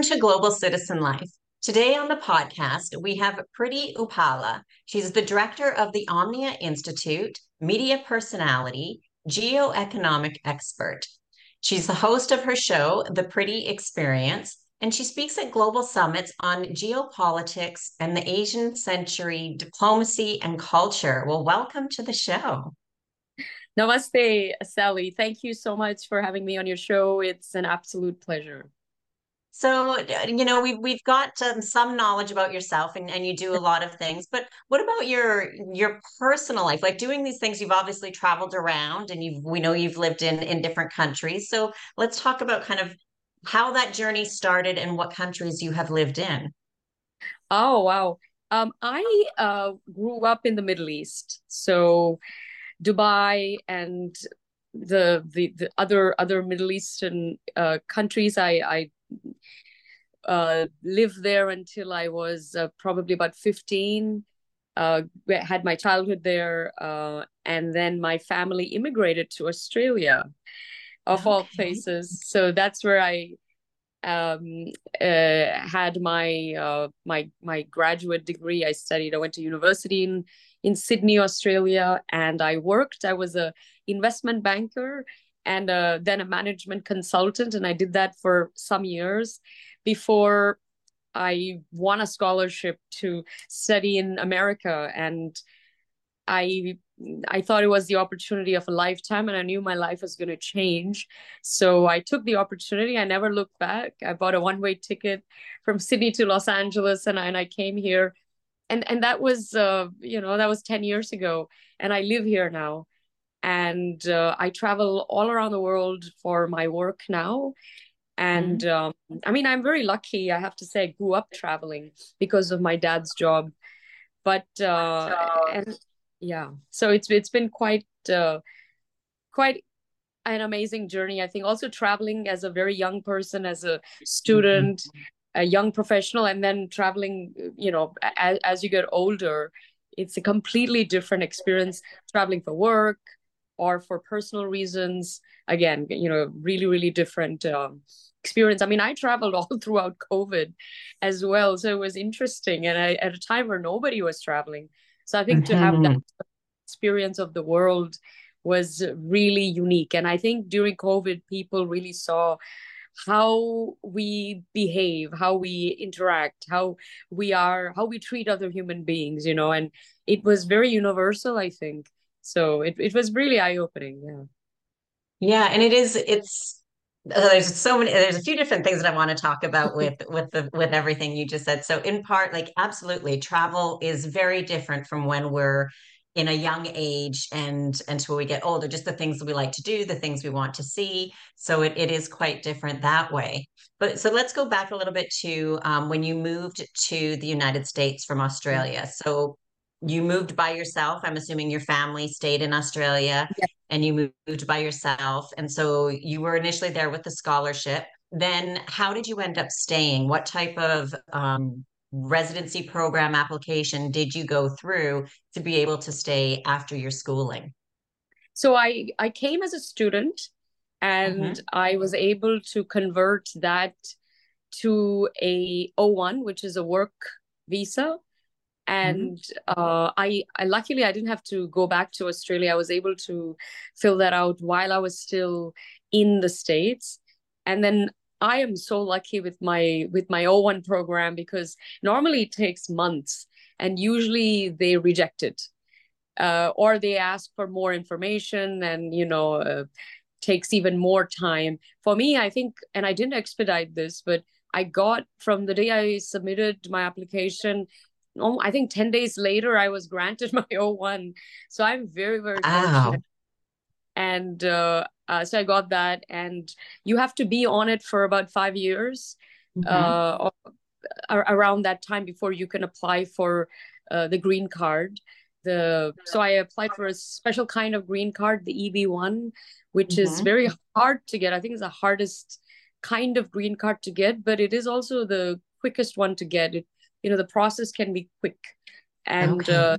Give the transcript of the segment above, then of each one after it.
Welcome to Global Citizen Life. Today on the podcast, we have Preity Upala. She's the director of the Omnia Institute, media personality, geoeconomic expert. She's the host of her show, The Pretty Experience, and she speaks at global summits on geopolitics and the Asian century diplomacy and culture. Well, welcome to the show. Namaste, Sally. Thank you so much for having me on your show. It's an absolute pleasure. So, you know, we've we've got um, some knowledge about yourself, and, and you do a lot of things. But what about your your personal life? Like doing these things, you've obviously traveled around, and you've we know you've lived in in different countries. So let's talk about kind of how that journey started and what countries you have lived in. Oh wow! Um, I uh, grew up in the Middle East, so Dubai and the the, the other other Middle Eastern uh, countries. I I uh, lived there until I was uh, probably about fifteen. Uh, had my childhood there, uh, and then my family immigrated to Australia, of okay. all places. So that's where I um, uh, had my uh, my my graduate degree. I studied. I went to university in in Sydney, Australia, and I worked. I was a investment banker and uh, then a management consultant, and I did that for some years before I won a scholarship to study in America, and I I thought it was the opportunity of a lifetime, and I knew my life was going to change. So I took the opportunity. I never looked back. I bought a one way ticket from Sydney to Los Angeles, and I, and I came here and and that was uh, you know that was 10 years ago and i live here now and uh, i travel all around the world for my work now. And mm-hmm. um, i mean i'm very lucky i have to say i grew up traveling because of my dad's job. But uh, and yeah so it's it's been quite uh, quite an amazing journey i think. Also traveling as a very young person as a student mm-hmm. a young professional and then traveling you know as, as you get older it's a completely different experience. Traveling for work or for personal reasons. Again you know really really different um, experience. I mean i traveled all throughout covid as well so it was interesting. And I, at a time where nobody was traveling. So i think mm-hmm. to have that mm-hmm. experience of the world was really unique. And i think during covid people really saw how we behave how we interact how we are how we treat other human beings you know and it was very universal i think so it, it was really eye-opening yeah. Yeah and it is it's there's so many there's a few different things that i want to talk about with with the with everything you just said. So in part like absolutely travel is very different from when we're in a young age and until we get older just the things that we like to do the things we want to see. So it, it is quite different that way. But so let's go back a little bit to um, when you moved to the united states from australia. So you moved by yourself i'm assuming your family stayed in australia and you moved by yourself. And so you were initially there with the scholarship. Then how did you end up staying? What type of um, residency program application did you go through to be able to stay after your schooling? So I I came as a student and mm-hmm. I was able to convert that to a O1 which is a work visa and mm-hmm. uh, I, I luckily I didn't have to go back to Australia. I was able to fill that out while I was still in the states, and then I am so lucky with my with my O1 program because normally it takes months and usually they reject it uh, or they ask for more information and you know uh, takes even more time. For me, I think, and I didn't expedite this, but I got from the day I submitted my application. Oh, I think 10 days later, I was granted my O1. So I'm very, very fortunate. And uh, uh, so I got that, and you have to be on it for about five years, mm-hmm. uh, around that time before you can apply for uh, the green card. The so I applied for a special kind of green card, the EB one, which mm-hmm. is very hard to get. I think it's the hardest kind of green card to get, but it is also the quickest one to get. It you know the process can be quick, and okay. uh,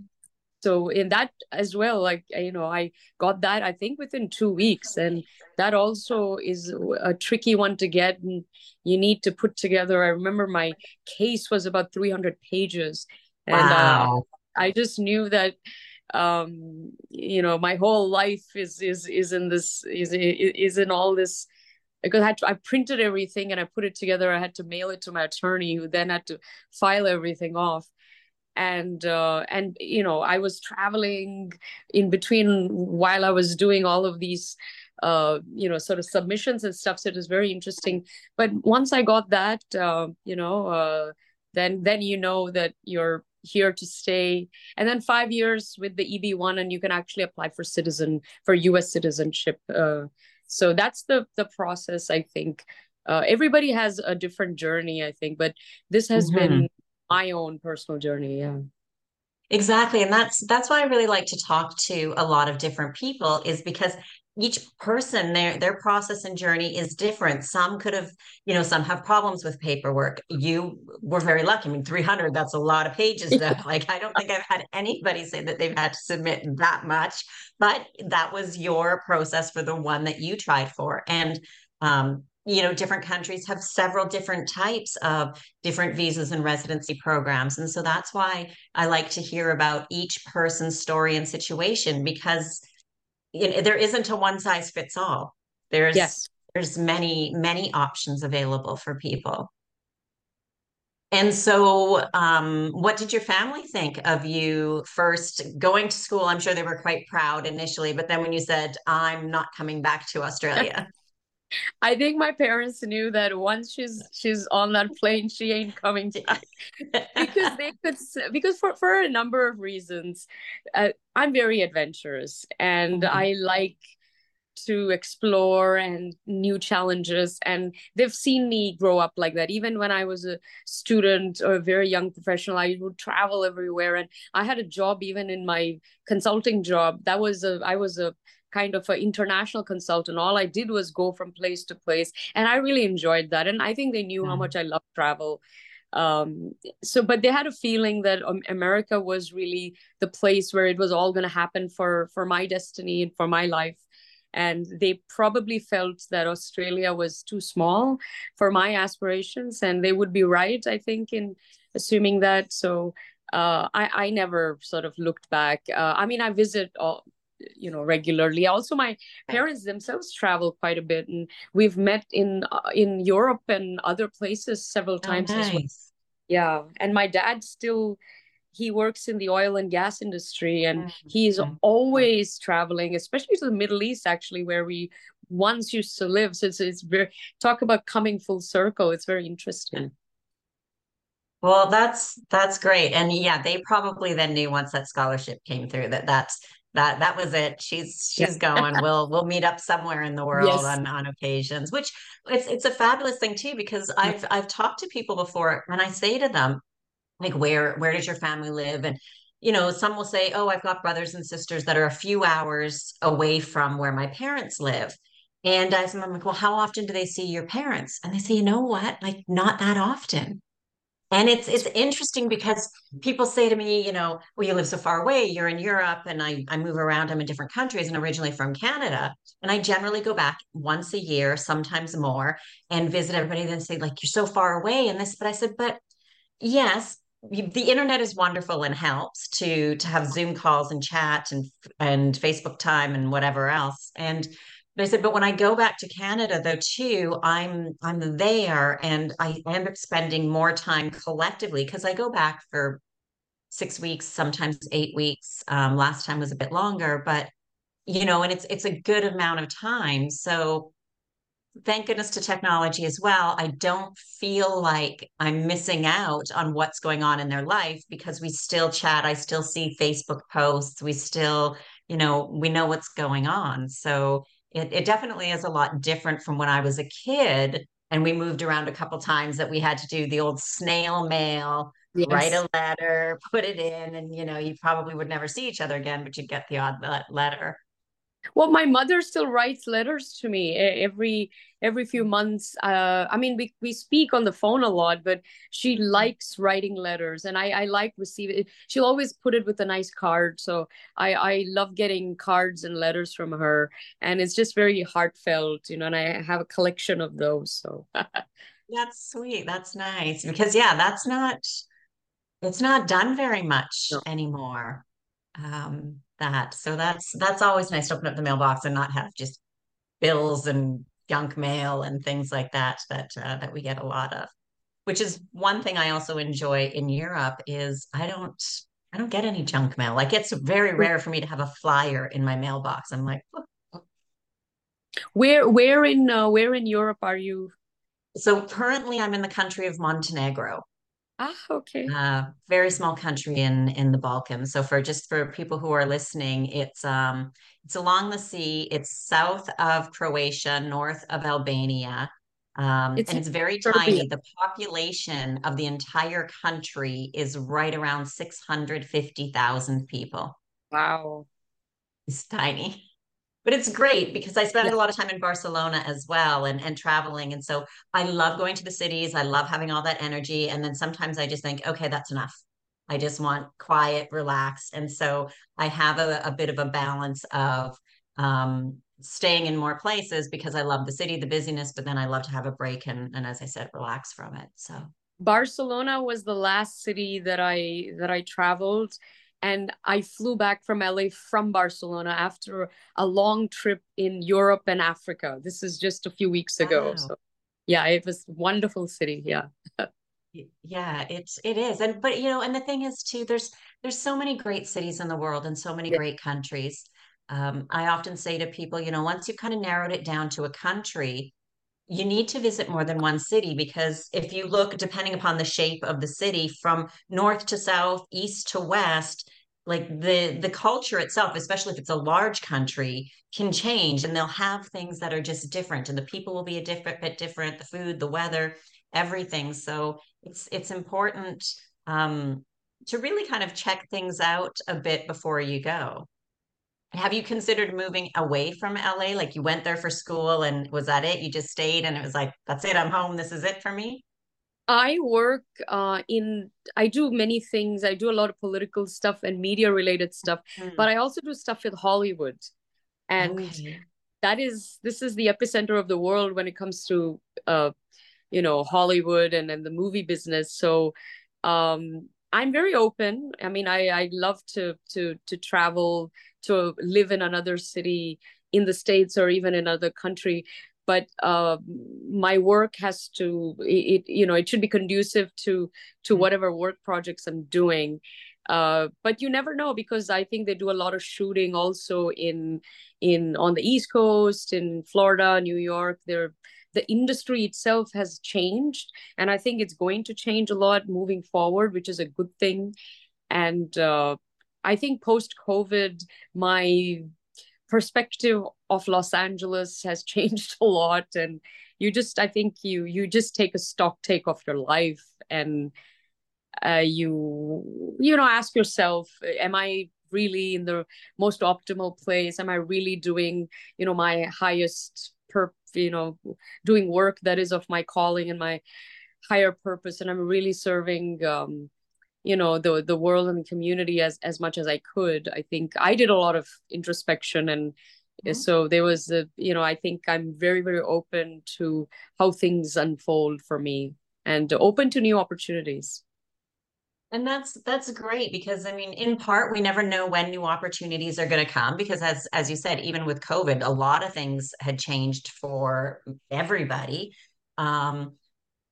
so in that as well like you know i got that i think within two weeks and that also is a tricky one to get and you need to put together i remember my case was about 300 pages and wow. uh, i just knew that um you know my whole life is is is in this is is in all this because I had to, I printed everything and I put it together. I had to mail it to my attorney, who then had to file everything off and uh, and you know I was traveling in between while I was doing all of these uh, you know sort of submissions and stuff. So it was very interesting. But once I got that, uh, you know, uh, then then you know that you're here to stay. And then five years with the EB one, and you can actually apply for citizen for U.S. citizenship. So that's the the process. I think uh, everybody has a different journey. I think, but this has mm-hmm. been my own personal journey yeah exactly and that's that's why i really like to talk to a lot of different people is because each person their their process and journey is different. Some could have you know some have problems with paperwork. You were very lucky. I mean 300 that's a lot of pages though. Like i don't think i've had anybody say that they've had to submit that much but that was your process for the one that you tried for. And um, you know different countries have several different types of different visas and residency programs. And so that's why i like to hear about each person's story and situation because you know, there isn't a one size fits all. There's yes. there's many many options available for people. And so um, what did your family think of you first going to school? I'm sure they were quite proud initially but then when you said i'm not coming back to australia I think my parents knew that once she's she's on that plane, she ain't coming back. Because they could because for for a number of reasons, uh, I'm very adventurous and mm-hmm. I like to explore and new challenges. And they've seen me grow up like that. Even when i was a student or a very young professional i would travel everywhere. And i had a job even in my consulting job. That was a i was a kind of an international consultant. All I did was go from place to place, and I really enjoyed that. And I think they knew how mm. much I love travel. Um, so, but they had a feeling that um, America was really the place where it was all going to happen for for my destiny and for my life. And they probably felt that Australia was too small for my aspirations, and they would be right, I think, in assuming that. So, uh, I, I never sort of looked back. Uh, I mean, I visit all, you know regularly. Also my parents themselves travel quite a bit and we've met in uh, in europe and other places several oh, times oh, nice. as well. yeah and my dad still he works in the oil and gas industry and mm-hmm. he's always traveling especially to the middle east actually where we once used to live. So it's, it's very talk about coming full circle. It's very interesting. Well that's that's great. And yeah they probably then knew once that scholarship came through that that's that that was it. She's she's yeah. going. We'll we'll meet up somewhere in the world yes. on on occasions which it's it's a fabulous thing too because i've i've talked to people before and i say to them like where where does your family live? And you know some will say oh i've got brothers and sisters that are a few hours away from where my parents live. And I, i'm like well how often do they see your parents? And they say you know what? Like not that often and it's it's interesting because people say to me, you know, well, you live so far away, you're in Europe, and I, I move around, I'm in different countries, and originally from Canada. And I generally go back once a year, sometimes more, and visit everybody, then say, like, you're so far away, and this, but I said, but yes, the internet is wonderful and helps to to have Zoom calls and chat and and Facebook time and whatever else. And I said, but when I go back to Canada though too, I'm I'm there and I end up spending more time collectively because I go back for six weeks, sometimes eight weeks. Um, last time was a bit longer, but you know, and it's it's a good amount of time. So thank goodness to technology as well. I don't feel like I'm missing out on what's going on in their life because we still chat. I still see Facebook posts. We still, you know, we know what's going on. So it, it definitely is a lot different from when I was a kid and we moved around a couple times that we had to do the old snail mail yes. write a letter put it in and you know you probably would never see each other again but you'd get the odd letter Well, my mother still writes letters to me every every few months. Uh, I mean, we we speak on the phone a lot, but she likes writing letters, and I I like receiving. She'll always put it with a nice card, so I I love getting cards and letters from her, and it's just very heartfelt, you know. And I have a collection of those, so. that's sweet. That's nice because yeah, that's not it's not done very much no. anymore. Um, that. So that's that's always nice to open up the mailbox and not have just bills and junk mail and things like that that uh, that we get a lot of. Which is one thing I also enjoy in Europe is I don't I don't get any junk mail. Like it's very rare for me to have a flyer in my mailbox. I'm like, oh, oh. where where in uh, where in Europe are you? So currently, I'm in the country of Montenegro. Ah, okay. Uh, very small country in in the Balkans. So for just for people who are listening, it's um it's along the sea. It's south of Croatia, north of Albania. Um, it's and it's very tiny. The population of the entire country is right around 650,000 people. Wow. It's tiny but it's great because I spend a lot of time in Barcelona as well and, and traveling. And so I love going to the cities. I love having all that energy. And then sometimes I just think, okay, that's enough. I just want quiet, relax. And so I have a, a bit of a balance of um, staying in more places because I love the city, the busyness, but then I love to have a break and, and as I said, relax from it. So Barcelona was the last city that I that I traveled and I flew back from LA from Barcelona after a long trip in Europe and Africa. This is just a few weeks ago. Wow. So yeah, it was wonderful city. Yeah. yeah, it's it is. And but you know, and the thing is too, there's there's so many great cities in the world and so many yeah. great countries. Um, I often say to people, you know, once you've kind of narrowed it down to a country, you need to visit more than one city because if you look depending upon the shape of the city from north to south east to west like the the culture itself especially if it's a large country can change and they'll have things that are just different and the people will be a different bit different the food the weather everything. So it's it's important um to really kind of check things out a bit before you go have you considered moving away from LA? Like you went there for school and was that it? You just stayed and it was like, that's it, I'm home. This is it for me? I work uh, in, I do many things. I do a lot of political stuff and media related stuff, mm. but I also do stuff with Hollywood. And okay. that is, this is the epicenter of the world when it comes to, uh, you know, Hollywood and, and the movie business. So, um, I'm very open. I mean, I, I love to, to, to travel to live in another city in the states or even in another country. But uh, my work has to it you know it should be conducive to to mm-hmm. whatever work projects i'm doing. Uh, but you never know because i think they do a lot of shooting also in in on the east coast in florida new york. There the industry itself has changed and i think it's going to change a lot moving forward which is a good thing. And uh, I think post COVID, my perspective of Los Angeles has changed a lot. And you just, I think you you just take a stock take of your life and uh, you you know ask yourself, am I really in the most optimal place? Am I really doing you know my highest per you know doing work that is of my calling and my higher purpose, and I'm really serving. Um, you know the the world and the community as as much as I could. I think I did a lot of introspection and mm-hmm. so there was a you know I think I'm very very open to how things unfold for me and open to new opportunities. And that's that's great because I mean in part we never know when new opportunities are going to come because as as you said even with covid a lot of things had changed for everybody um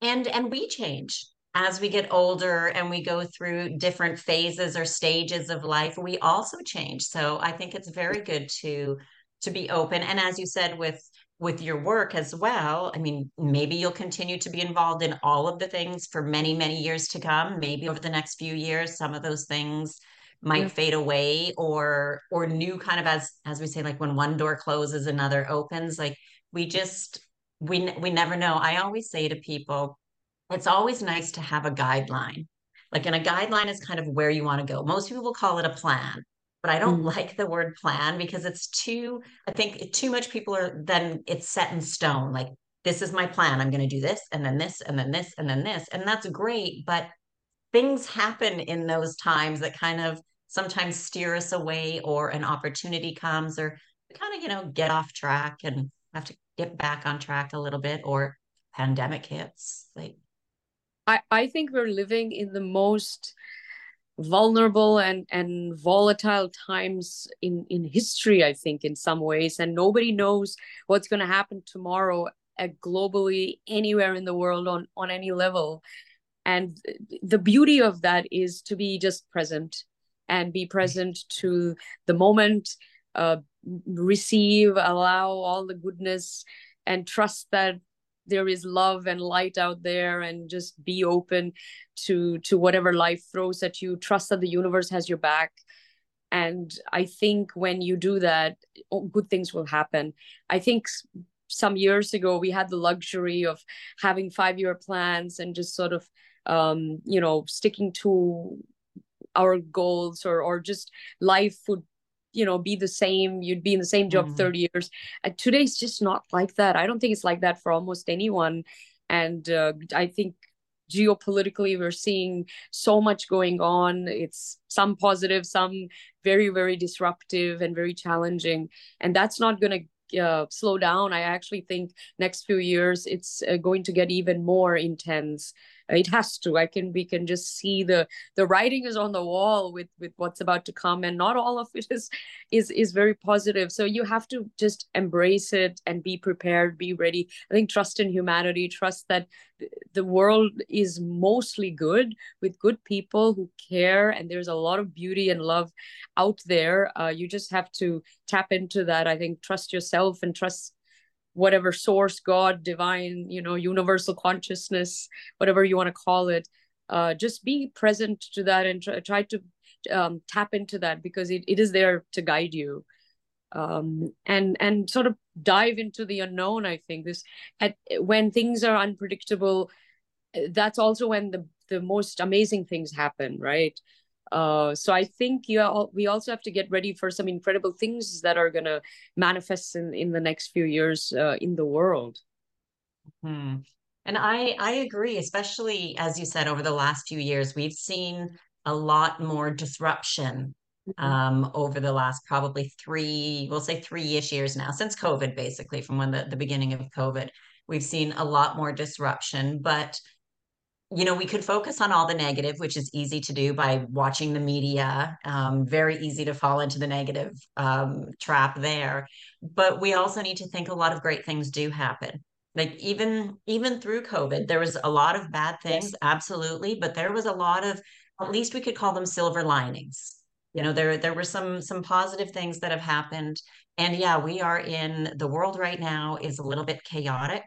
and and we change as we get older and we go through different phases or stages of life we also change. So i think it's very good to to be open. And as you said with with your work as well i mean maybe you'll continue to be involved in all of the things for many many years to come. Maybe over the next few years some of those things might yeah. fade away or or new kind of as as we say like when one door closes another opens. Like we just we we never know. I always say to people it's always nice to have a guideline. Like, and a guideline is kind of where you want to go. Most people will call it a plan. but I don't mm. like the word plan because it's too, I think too much people are then it's set in stone. Like, this is my plan. I'm going to do this and then this and then this and then this. And that's great. But things happen in those times that kind of sometimes steer us away or an opportunity comes or we kind of, you know, get off track and have to get back on track a little bit or pandemic hits. Like, I, I think we're living in the most vulnerable and and volatile times in in history i think in some ways. And nobody knows what's going to happen tomorrow at globally anywhere in the world on on any level. And the beauty of that is to be just present and be present to the moment uh, receive allow all the goodness and trust that there is love and light out there and just be open to to whatever life throws at you. Trust that the universe has your back. And i think when you do that good things will happen. I think some years ago we had the luxury of having five year plans and just sort of um, you know sticking to our goals or or just life would you know be the same you'd be in the same job mm. 30 years. And today's just not like that. I don't think it's like that for almost anyone. And uh, i think geopolitically we're seeing so much going on. It's some positive some very very disruptive and very challenging. And that's not going to uh, slow down. I actually think next few years it's uh, going to get even more intense it has to. I can we can just see the the writing is on the wall with with what's about to come and not all of it is is is very positive. So you have to just embrace it and be prepared be ready. I think trust in humanity trust that the world is mostly good with good people who care and there's a lot of beauty and love out there. Uh, you just have to tap into that. I think trust yourself and trust whatever source god divine you know universal consciousness whatever you want to call it uh, just be present to that and try, try to um, tap into that because it, it is there to guide you. Um, and and sort of dive into the unknown i think this at when things are unpredictable that's also when the the most amazing things happen right uh, so I think you all, we also have to get ready for some incredible things that are going to manifest in, in the next few years uh, in the world. Hmm. And I I agree, especially as you said, over the last few years, we've seen a lot more disruption mm-hmm. um, over the last probably three, we'll say three-ish years now, since COVID, basically, from when the, the beginning of COVID. We've seen a lot more disruption, but you know, we could focus on all the negative, which is easy to do by watching the media. Um, very easy to fall into the negative um, trap there. But we also need to think a lot of great things do happen. Like even even through COVID, there was a lot of bad things, yes. absolutely, but there was a lot of at least we could call them silver linings. You know, there there were some some positive things that have happened. And yeah, we are in the world right now is a little bit chaotic,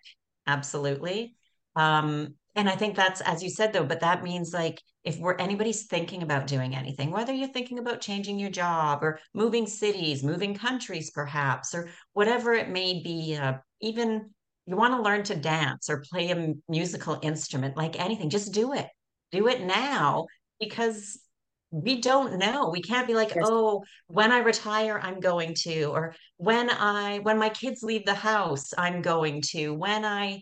absolutely. Um, and I think that's as you said though, but that means like if we're anybody's thinking about doing anything, whether you're thinking about changing your job or moving cities, moving countries perhaps, or whatever it may be, uh, even you want to learn to dance or play a musical instrument, like anything, just do it. Do it now because we don't know. We can't be like, yes. oh, when I retire, I'm going to, or when I when my kids leave the house, I'm going to, when I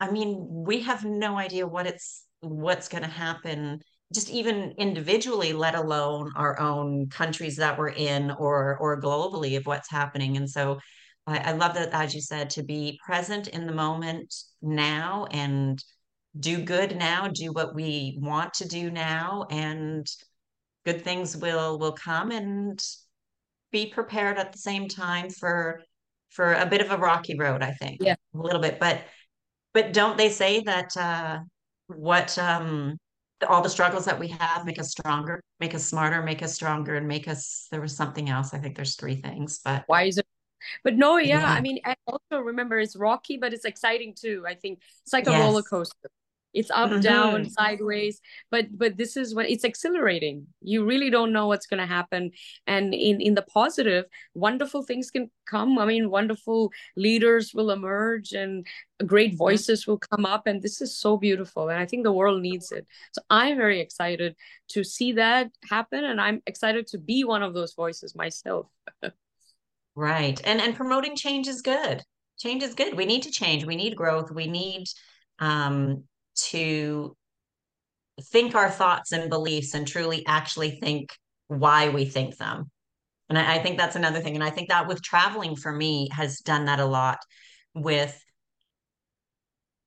I mean, we have no idea what it's what's going to happen just even individually let alone our own countries that we're in or or globally of what's happening. And so I, I, love that as you said to be present in the moment now and do good now do what we want to do now and good things will will come and be prepared at the same time for for a bit of a rocky road i think yeah. a little bit. But but don't they say that uh, what um, all the struggles that we have make us stronger, make us smarter, make us stronger, and make us. There was something else. I think there's three things, but why is it? But no, yeah, yeah. I mean, I also remember it's rocky, but it's exciting too. I think it's like a yes. roller coaster. It's up mm-hmm. down sideways but but this is when it's exhilarating. You really don't know what's going to happen. And in in the positive wonderful things can come. I mean wonderful leaders will emerge and great voices will come up and this is so beautiful and i think the world needs it. So i'm very excited to see that happen and i'm excited to be one of those voices myself. Right and and promoting change is good. Change is good. We need to change. We need growth. We need um to think our thoughts and beliefs and truly actually think why we think them. And I, I, think that's another thing. And I think that with traveling for me has done that a lot with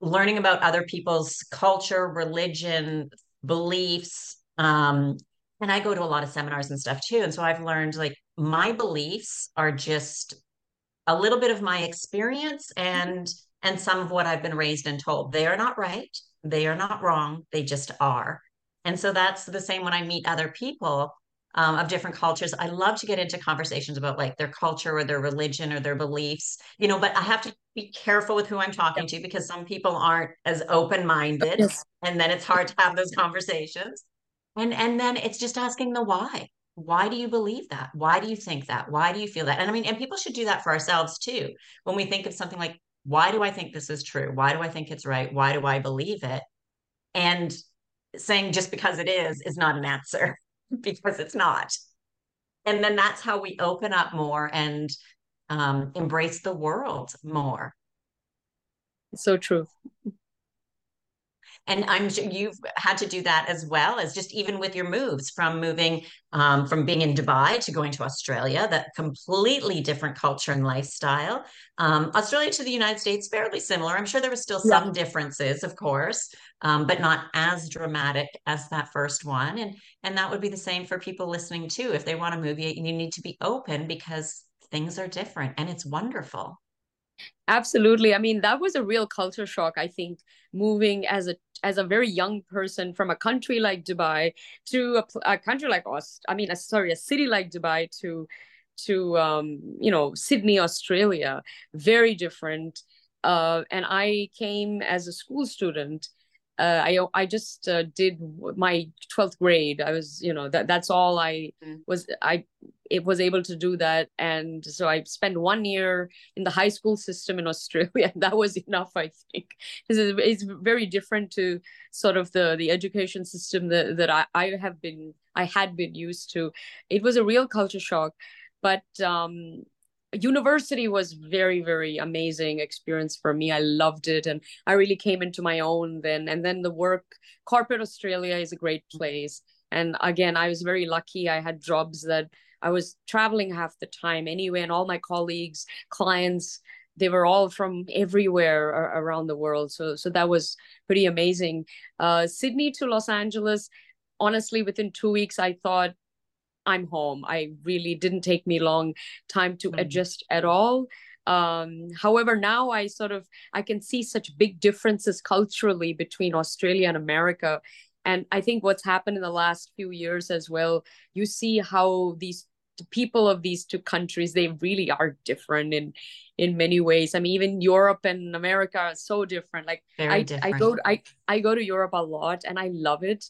learning about other people's culture, religion, beliefs. Um, and I go to a lot of seminars and stuff too. And so I've learned like my beliefs are just a little bit of my experience and and some of what I've been raised and told. They are not right. They are not wrong. They just are. And so that's the same when I meet other people um, of different cultures. I love to get into conversations about like their culture or their religion or their beliefs, you know, but I have to be careful with who I'm talking to because some people aren't as open minded. Yes. And then it's hard to have those conversations. And, and then it's just asking the why. Why do you believe that? Why do you think that? Why do you feel that? And I mean, and people should do that for ourselves too. When we think of something like, why do I think this is true? Why do I think it's right? Why do I believe it? And saying just because it is is not an answer because it's not. And then that's how we open up more and um, embrace the world more. So true and i'm sure you've had to do that as well as just even with your moves from moving um, from being in dubai to going to australia that completely different culture and lifestyle. Um, australia to the united states fairly similar. I'm sure there were still some yeah. differences of course um, but not as dramatic as that first one. And and that would be the same for people listening too. If they want to move you, you need to be open because things are different and it's wonderful. Absolutely. I mean, that was a real culture shock, I think, moving as a as a very young person from a country like Dubai to a, a country like Aust I mean, a, sorry, a city like Dubai to to um, you know, Sydney, Australia. Very different. Uh, and I came as a school student uh, I I just uh, did my twelfth grade. I was, you know, that that's all I mm. was. I it was able to do that, and so I spent one year in the high school system in Australia. that was enough, I think. It's, it's very different to sort of the the education system that that I I have been I had been used to. It was a real culture shock, but um, university was very very amazing experience for me i loved it and i really came into my own then and then the work corporate australia is a great place and again i was very lucky i had jobs that i was traveling half the time anyway and all my colleagues clients they were all from everywhere around the world so so that was pretty amazing uh, sydney to los angeles honestly within two weeks i thought I'm home. I really didn't take me long time to mm-hmm. adjust at all. Um, however, now I sort of I can see such big differences culturally between Australia and America. And I think what's happened in the last few years as well, you see how these people of these two countries they really are different in in many ways i mean even europe and america are so different like Very I, different. I go I, I go to europe a lot and i love it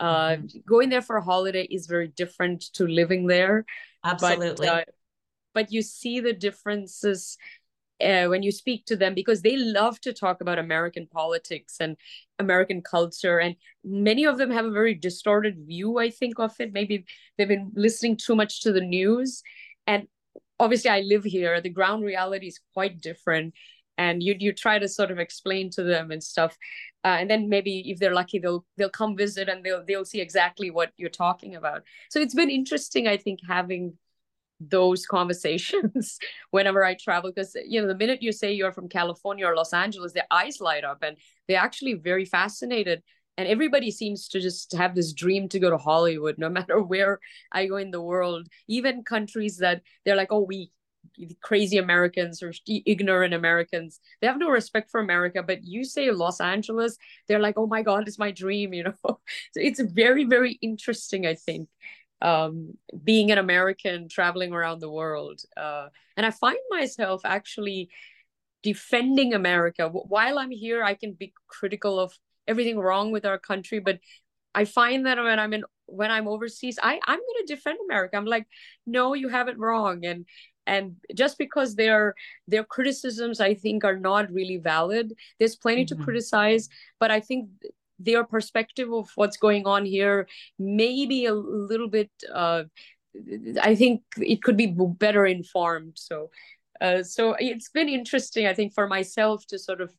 uh, mm-hmm. Going there for a holiday is very different to living there. Absolutely. But, uh, but you see the differences uh, when you speak to them because they love to talk about American politics and American culture. And many of them have a very distorted view, I think, of it. Maybe they've been listening too much to the news. And obviously, I live here. The ground reality is quite different and you you try to sort of explain to them and stuff uh, and then maybe if they're lucky they'll they'll come visit and they'll they'll see exactly what you're talking about so it's been interesting i think having those conversations whenever i travel because you know the minute you say you're from california or los angeles their eyes light up and they're actually very fascinated and everybody seems to just have this dream to go to hollywood no matter where i go in the world even countries that they're like oh we crazy Americans or ignorant Americans. They have no respect for America, but you say Los Angeles, they're like, oh my God, it's my dream, you know? so it's very, very interesting, I think, um, being an American traveling around the world. Uh, and I find myself actually defending America. While I'm here, I can be critical of everything wrong with our country but i find that when i'm in when i'm overseas i i'm going to defend america i'm like no you have it wrong and and just because their their criticisms i think are not really valid there's plenty mm-hmm. to criticize but i think their perspective of what's going on here maybe a little bit uh, i think it could be better informed. So uh, so it's been interesting i think for myself to sort of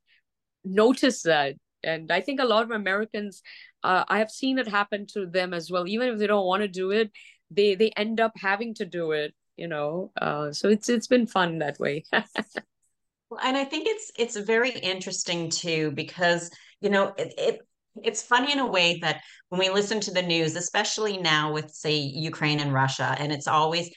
notice that. And i think a lot of americans uh, i have seen it happen to them as well. Even if they don't want to do it they they end up having to do it you know? Uh, so it's it's been fun that way. Well, and i think it's it's very interesting too because you know it, it it's funny in a way that when we listen to the news especially now with say ukraine and russia and it's always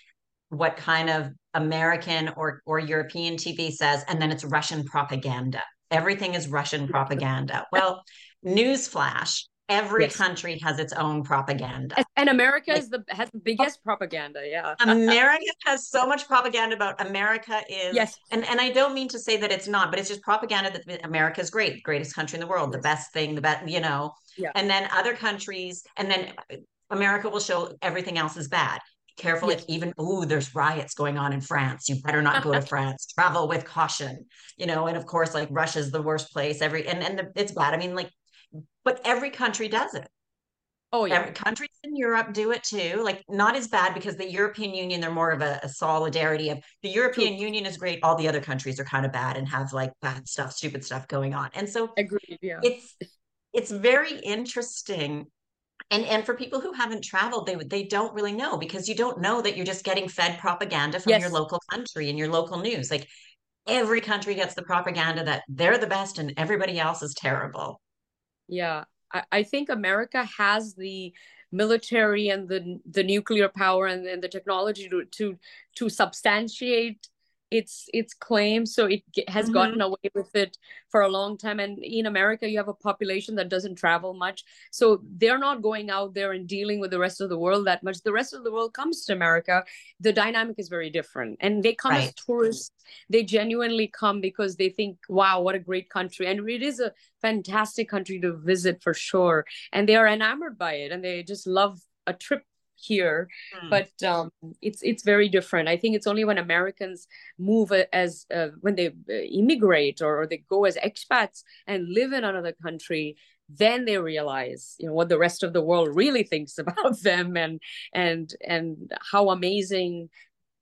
what kind of american or or european tv says and then it's russian propaganda. Everything is russian propaganda. Well newsflash every yes. country has its own propaganda and america like, is the has the biggest propaganda yeah america has so much propaganda about america is yes and and i don't mean to say that it's not but it's just propaganda that america is great greatest country in the world yes. the best thing the best you know yeah. and then other countries and then america will show everything else is bad careful yes. like even oh there's riots going on in france you better not go to france travel with caution you know and of course like russia's the worst place every and and the, it's bad i mean like but every country does it. Oh yeah. Every countries in Europe do it too. Like not as bad because the European Union, they're more of a, a solidarity of the European True. Union is great. All the other countries are kind of bad and have like bad stuff, stupid stuff going on. And so Agreed, yeah. it's it's very interesting. And and for people who haven't traveled, they they don't really know because you don't know that you're just getting fed propaganda from yes. your local country and your local news. Like every country gets the propaganda that they're the best and everybody else is terrible. Yeah, I, I think America has the military and the the nuclear power and, and the technology to to to substantiate its its claim. So it has mm-hmm. gotten away with it for a long time. And in america you have a population that doesn't travel much. So they're not going out there and dealing with the rest of the world that much. The rest of the world comes to america the dynamic is very different. And they come right. as tourists. They genuinely come because they think wow what a great country. And it is a fantastic country to visit for sure. And they are enamored by it. And they just love a trip here mm. but um, it's it's very different i think it's only when americans move as uh, when they uh, immigrate or, or they go as expats and live in another country then they realize you know what the rest of the world really thinks about them and and and how amazing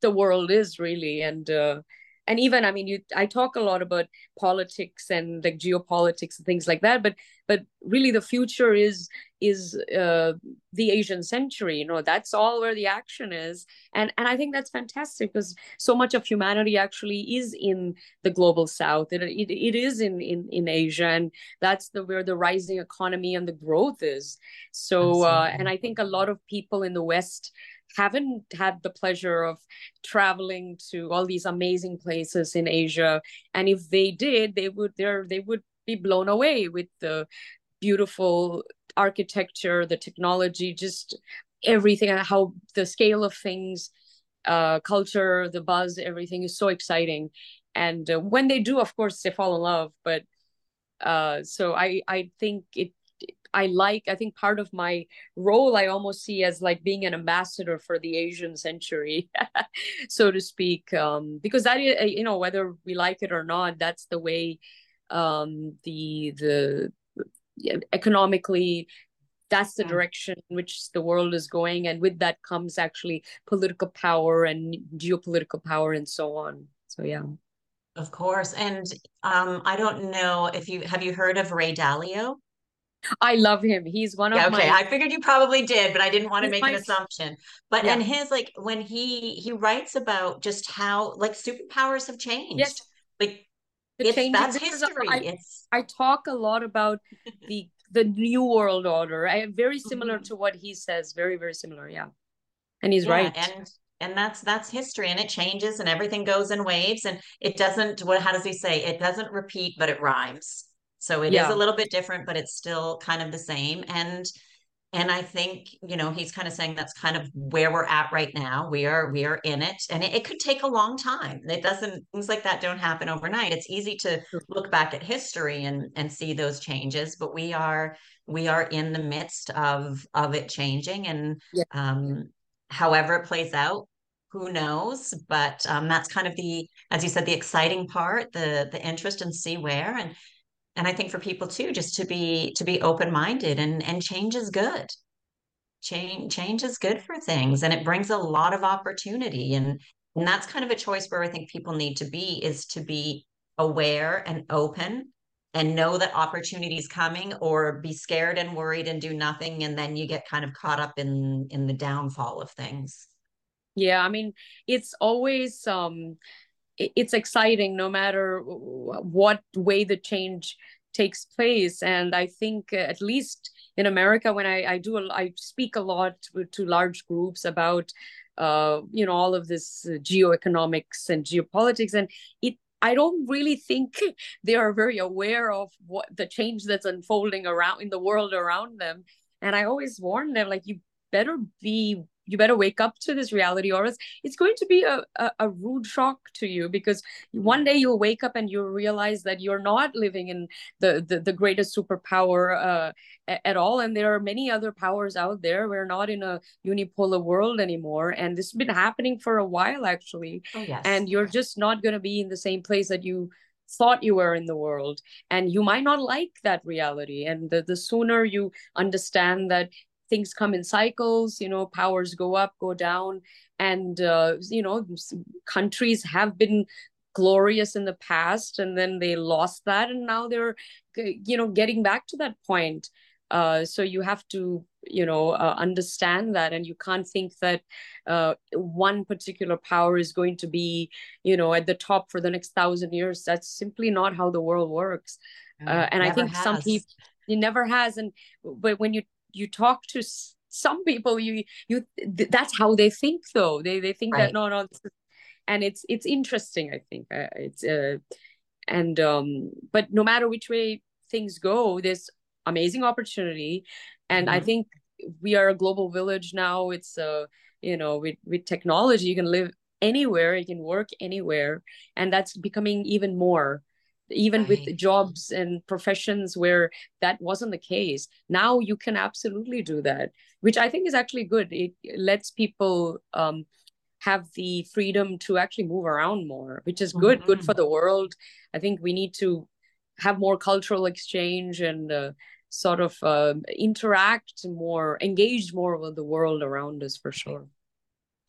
the world is really and uh, and even i mean you i talk a lot about politics and like geopolitics and things like that but but really the future is is uh, the asian century you know that's all where the action is. And and i think that's fantastic because so much of humanity actually is in the global south. It, it, it is in, in in asia and that's the where the rising economy and the growth is. So uh, and i think a lot of people in the west haven't had the pleasure of traveling to all these amazing places in Asia. And if they did, they would there they would be blown away with the beautiful architecture, the technology, just everything, and how the scale of things, uh, culture, the buzz, everything is so exciting. And uh, when they do, of course, they fall in love. But uh, so I I think it I like, I think part of my role I almost see as like being an ambassador for the Asian century, so to speak. Um, because that, uh, you know, whether we like it or not, that's the way um, the, the economically, that's the direction in which the world is going. And with that comes actually political power and geopolitical power and so on. So, yeah. Of course. And um, I don't know if you have you heard of Ray Dalio? I love him. He's one of yeah, okay. My, I figured you probably did, but I didn't want to make my, an assumption. But yeah. and his like when he he writes about just how like superpowers have changed. Yes. Like it's, that's history. I, it's I talk a lot about the the new world order. I am very similar mm-hmm. to what he says. Very very similar. Yeah, and he's yeah, right. And and that's that's history, and it changes, and everything goes in waves, and it doesn't. What? How does he say? It doesn't repeat, but it rhymes. So it yeah. is a little bit different, but it's still kind of the same. And and I think, you know, he's kind of saying that's kind of where we're at right now. We are we are in it. And it, it could take a long time. It doesn't things like that don't happen overnight. It's easy to look back at history and and see those changes, but we are we are in the midst of of it changing. And yeah. um however it plays out, who knows? But um that's kind of the, as you said, the exciting part, the the interest and see where. And and i think for people too just to be to be open minded and and change is good. Change change is good for things and it brings a lot of opportunity and and that's kind of a choice where i think people need to be is to be aware and open and know that opportunity is coming or be scared and worried and do nothing and then you get kind of caught up in in the downfall of things. Yeah i mean it's always um it's exciting no matter what way the change takes place. And i think at least in america when i, I do i speak a lot to, to large groups about uh, you know all of this uh, geoeconomics and geopolitics and it i don't really think they are very aware of what the change that's unfolding around in the world around them. And i always warn them like you better be you better wake up to this reality or else it's going to be a, a, a, rude shock to you because one day you'll wake up and you'll realize that you're not living in the the, the greatest superpower uh, at all. And there are many other powers out there. We're not in a unipolar world anymore. And this has been happening for a while actually. Oh, yes. and you're just not going to be in the same place that you thought you were in the world. And you might not like that reality. And the, the sooner you understand that things come in cycles you know powers go up go down. And uh, you know countries have been glorious in the past and then they lost that and now they're you know getting back to that point. Uh, so you have to you know uh, understand that and you can't think that uh, one particular power is going to be you know at the top for the next thousand years. That's simply not how the world works. Uh, and i think has. some people it never has. And but when you you talk to some people you you that's how they think though. They they think right. that no no and it's it's interesting i think. Uh, it's uh and um but no matter which way things go there's amazing opportunity. And mm-hmm. i think we are a global village now. It's uh you know with with technology you can live anywhere you can work anywhere. And that's becoming even more even right. with jobs and professions where that wasn't the case now you can absolutely do that which i think is actually good it lets people um, have the freedom to actually move around more which is good mm-hmm. good for mm-hmm. the world i think we need to have more cultural exchange and uh, sort of uh, interact more engage more with the world around us for sure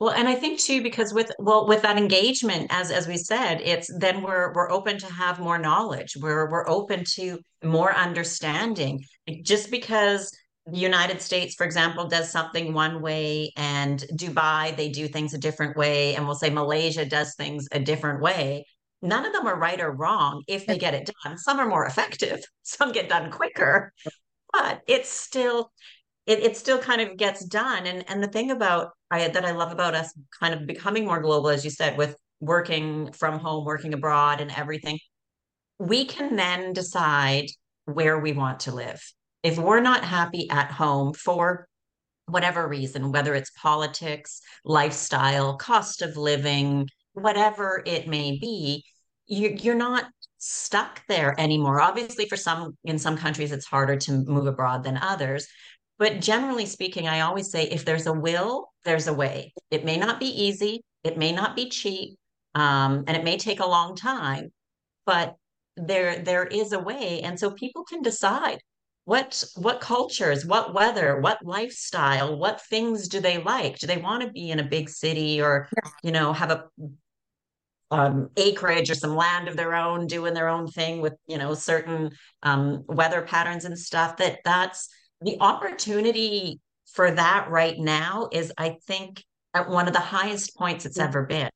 well, and I think too, because with well, with that engagement, as as we said, it's then we're we're open to have more knowledge. We're we're open to more understanding. Just because the United States, for example, does something one way, and Dubai they do things a different way, and we'll say Malaysia does things a different way. None of them are right or wrong if they get it done. Some are more effective. Some get done quicker, but it's still it, it still kind of gets done. And and the thing about I that I love about us kind of becoming more global, as you said, with working from home, working abroad, and everything, we can then decide where we want to live. If we're not happy at home for whatever reason, whether it's politics, lifestyle, cost of living, whatever it may be, you, you're not stuck there anymore. Obviously, for some in some countries, it's harder to move abroad than others. But generally speaking, I always say if there's a will, there's a way. It may not be easy, it may not be cheap, um, and it may take a long time, but there there is a way. And so people can decide what what cultures, what weather, what lifestyle, what things do they like? Do they want to be in a big city or you know have a um, acreage or some land of their own, doing their own thing with you know certain um, weather patterns and stuff? That that's the opportunity for that right now is i think at one of the highest points it's ever been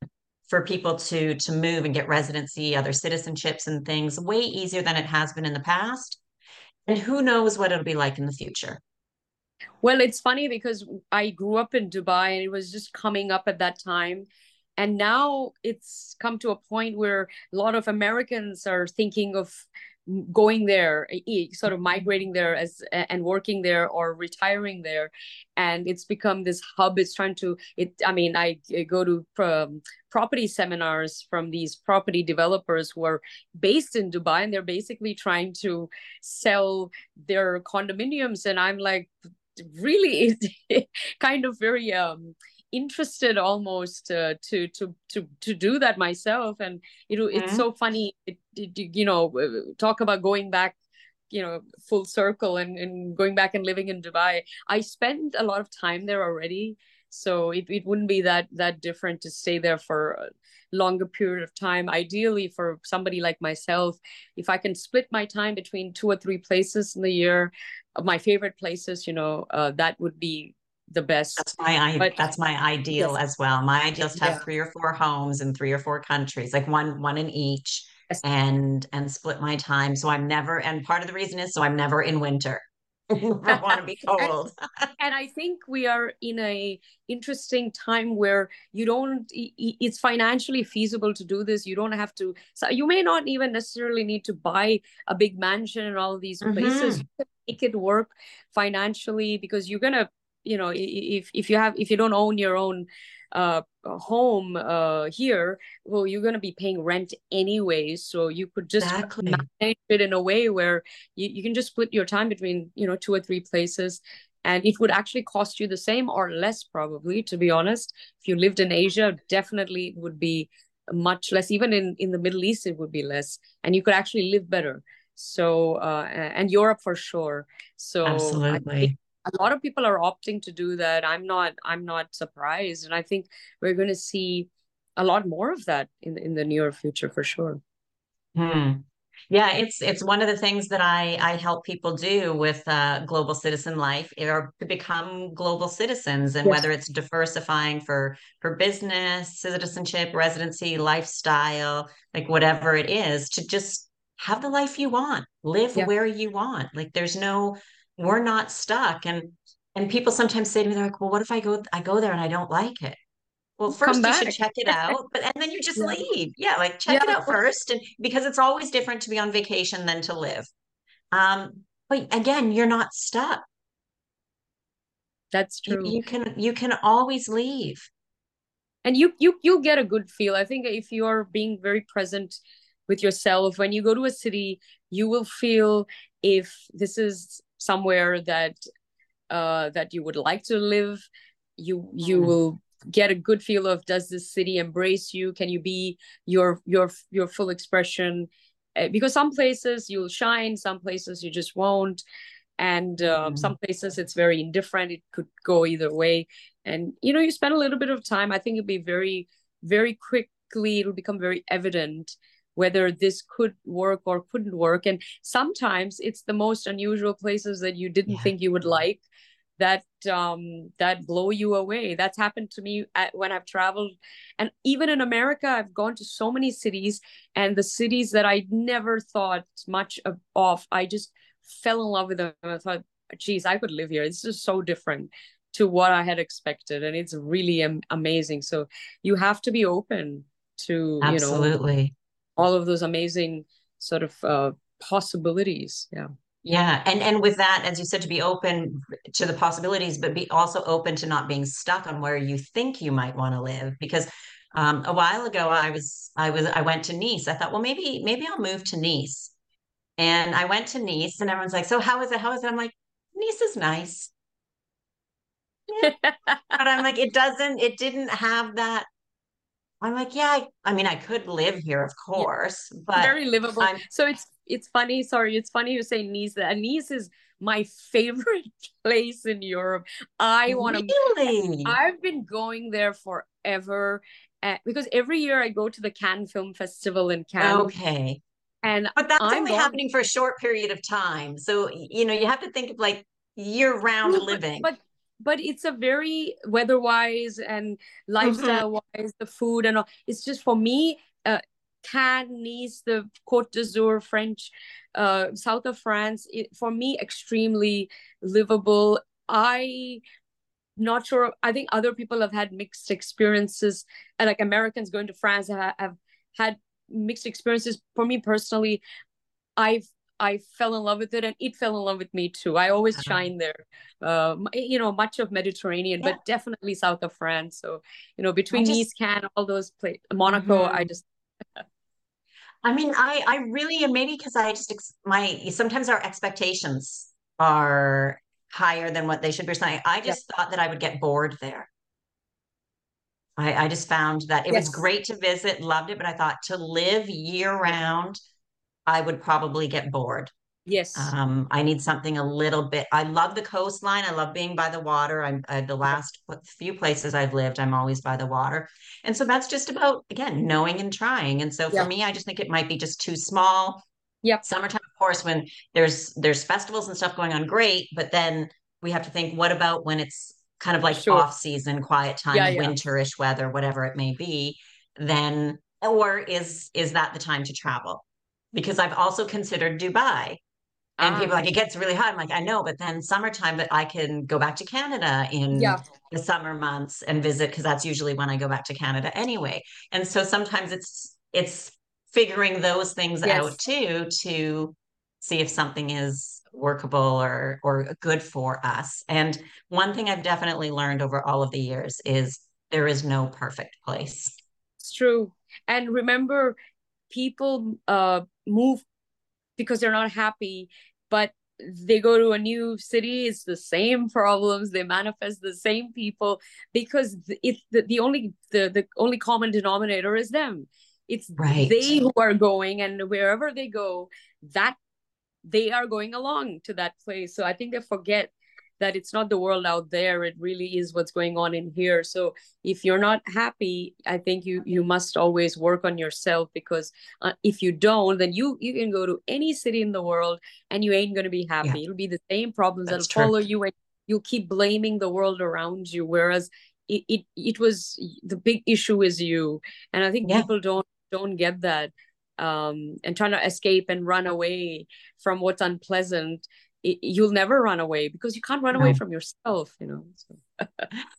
for people to to move and get residency other citizenships and things way easier than it has been in the past. And who knows what it'll be like in the future. Well it's funny because i grew up in dubai and it was just coming up at that time. And now it's come to a point where a lot of americans are thinking of going there sort of migrating there as and working there or retiring there. And it's become this hub. It's trying to it i mean i go to um, property seminars from these property developers who are based in dubai and they're basically trying to sell their condominiums. And i'm like really kind of very um interested almost uh, to to to to do that myself. And you know it's mm-hmm. so funny it, it, you know uh, talk about going back you know full circle and, and going back and living in dubai. I spent a lot of time there already so it, it wouldn't be that that different to stay there for a longer period of time. Ideally for somebody like myself if i can split my time between two or three places in the year my favorite places you know uh, that would be the best. That's my but, that's my ideal yes. as well. My ideal is to have yeah. three or four homes in three or four countries, like one one in each, yes. and and split my time. So I'm never and part of the reason is so I'm never in winter. I want to be cold. and, and, I think we are in a interesting time where you don't it's financially feasible to do this. You don't have to so you may not even necessarily need to buy a big mansion in all these places. Mm-hmm. make it work financially because you're gonna you know if if you have if you don't own your own uh, home uh, here, well, you're going to be paying rent anyway. So you could just exactly. manage it in a way where you, you can just split your time between, you know, two or three places. And it would actually cost you the same or less, probably, to be honest. If you lived in Asia, definitely it would be much less. Even in, in the Middle East, it would be less. And you could actually live better. So, uh, and Europe for sure. So, absolutely a lot of people are opting to do that i'm not i'm not surprised and i think we're going to see a lot more of that in in the near future for sure hmm. yeah it's it's one of the things that i i help people do with uh, global citizen life or to become global citizens and yes. whether it's diversifying for for business citizenship residency lifestyle like whatever it is to just have the life you want live yeah. where you want like there's no we're not stuck. And and people sometimes say to me they're like well what if i go i go there and i don't like it? Well first you should check it out but and then you just yeah. leave. Yeah like check yeah. it out first and because it's always different to be on vacation than to live. Um but again you're not stuck. That's true. you, you can you can always leave. And you you you get a good feel. I think if you're being very present with yourself when you go to a city you will feel if this is somewhere that uh, that you would like to live. You you mm. will get a good feel of does this city embrace you? Can you be your your your full expression? Uh, because some places you'll shine some places you just won't. And um, mm. some places it's very indifferent it could go either way. And you know you spend a little bit of time i think it'll be very very quickly it'll become very evident whether this could work or couldn't work. And sometimes it's the most unusual places that you didn't yeah. think you would like that um that blow you away. That's happened to me at, when i've traveled. And even in america i've gone to so many cities and the cities that i never thought much of, of i just fell in love with them. I thought geez i could live here. This is so different to what i had expected and it's really am- amazing. So you have to be open to absolutely you know, all of those amazing sort of uh, possibilities. Yeah. Yeah. And and with that as you said to be open to the possibilities but be also open to not being stuck on where you think you might want to live. Because um, a while ago i was i was i went to nice. I thought well maybe maybe i'll move to nice. And i went to nice and everyone's like so how is it? How is it? I'm like nice is nice. Yeah. but i'm like it doesn't it didn't have that I'm like, yeah, I, I, mean, I could live here, of course, yeah. but very livable. I'm, so it's it's funny. Sorry, it's funny you say Nice. Nice is my favorite place in Europe. I want to. Really? I've been going there forever, uh, because every year I go to the Cannes Film Festival in Cannes. Okay. And but that's I'm only going... happening for a short period of time. So you know, you have to think of like year-round living. But, but it's a very weather wise and lifestyle wise mm-hmm. the food and all it's just for me uh Cannes, Nice, the Côte d'Azur, French, uh, south of France, it, for me, extremely livable. I not sure. I think other people have had mixed experiences, and like Americans going to France have, have had mixed experiences. For me personally, I've I fell in love with it and it fell in love with me too. I always shine there. Uh, you know, much of Mediterranean, yeah. but definitely south of France. So, you know, between just, Nice, Cannes, all those places, Monaco, mm-hmm. I just. I mean, I I really maybe because I just my sometimes our expectations are higher than what they should be saying. I just yeah. thought that I would get bored there. I, I just found that it yes. was great to visit, loved it, but I thought to live year round, I would probably get bored. Yes. Um, I need something a little bit. I love the coastline. I love being by the water. I'm uh, the last few places I've lived. I'm always by the water, and so that's just about again knowing and trying. And so for yeah. me, I just think it might be just too small. Yep. Summertime, of course, when there's there's festivals and stuff going on, great. But then we have to think, what about when it's kind of like sure. off season, quiet time, yeah, yeah. winterish weather, whatever it may be? Then, or is is that the time to travel? Because I've also considered Dubai. And um, people like it gets really hot. I'm like, I know, but then summertime, but I can go back to Canada in yeah. the summer months and visit because that's usually when I go back to Canada anyway. And so sometimes it's it's figuring those things yes. out too to see if something is workable or or good for us. And one thing I've definitely learned over all of the years is there is no perfect place. It's true. And remember people uh move because they're not happy, but they go to a new city it's the same problems they manifest the same people because it's the, the only the, the only common denominator is them it's right. they who are going and wherever they go that they are going along to that place so i think they forget that it's not the world out there it really is what's going on in here so if you're not happy i think you you must always work on yourself because uh, if you don't then you you can go to any city in the world and you ain't going to be happy yeah. it'll be the same problems That's that'll true. follow you and you'll keep blaming the world around you whereas it, it it was the big issue is you and i think yeah. people don't don't get that um, and trying to escape and run away from what's unpleasant it, you'll never run away because you can't run no. away from yourself you know so.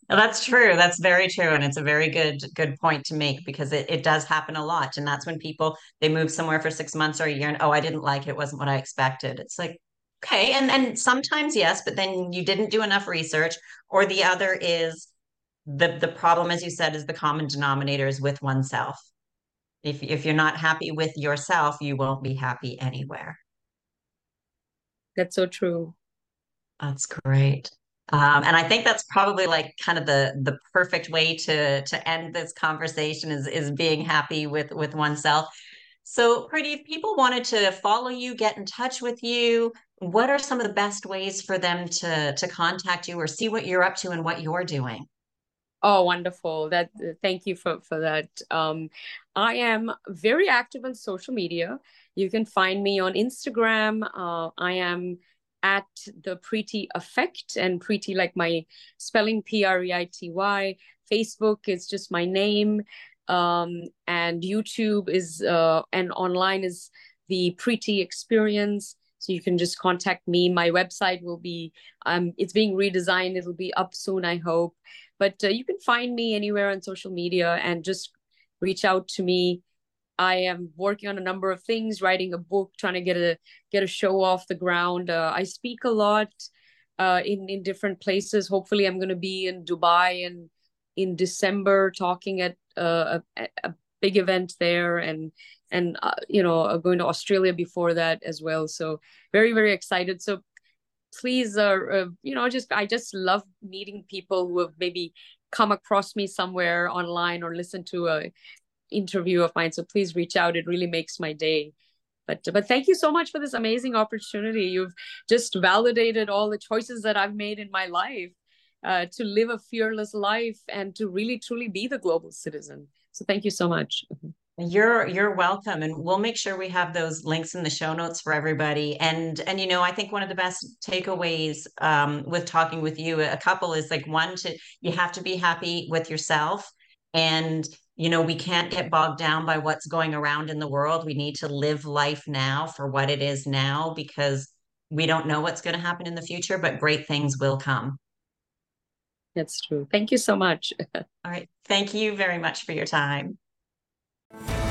that's true that's very true and it's a very good good point to make because it, it does happen a lot and that's when people they move somewhere for six months or a year and oh i didn't like it, it wasn't what i expected it's like okay and and sometimes yes but then you didn't do enough research or the other is the the problem as you said is the common denominator is with oneself if, if you're not happy with yourself, you won't be happy anywhere. That's so true. That's great. Um, and I think that's probably like kind of the the perfect way to to end this conversation is is being happy with with oneself. So, Preity, if people wanted to follow you, get in touch with you, what are some of the best ways for them to to contact you or see what you're up to and what you're doing? Oh, wonderful. That thank you for for that. Um, I am very active on social media. You can find me on Instagram. Uh, I am at the Preity Effect and Preity like my spelling P R E I T Y. Facebook is just my name, um, and YouTube is uh, and online is the Preity Experience. So you can just contact me. My website will be um, it's being redesigned. It'll be up soon, I hope. But uh, you can find me anywhere on social media and just reach out to me. I am working on a number of things, writing a book, trying to get a get a show off the ground. Uh, I speak a lot uh, in in different places. Hopefully, I'm going to be in Dubai and in December talking at uh, a, a big event there, and and uh, you know going to Australia before that as well. So very very excited. So please uh, uh, you know just i just love meeting people who have maybe come across me somewhere online or listen to a interview of mine. So please reach out. It really makes my day. But but thank you so much for this amazing opportunity. You've just validated all the choices that i've made in my life uh, to live a fearless life and to really truly be the global citizen. So thank you so much you're you're welcome, and we'll make sure we have those links in the show notes for everybody. And and you know, I think one of the best takeaways um, with talking with you, a couple is like one to you have to be happy with yourself, and you know we can't get bogged down by what's going around in the world. We need to live life now for what it is now because we don't know what's going to happen in the future, but great things will come. That's true. Thank you so much. All right. Thank you very much for your time. Yeah.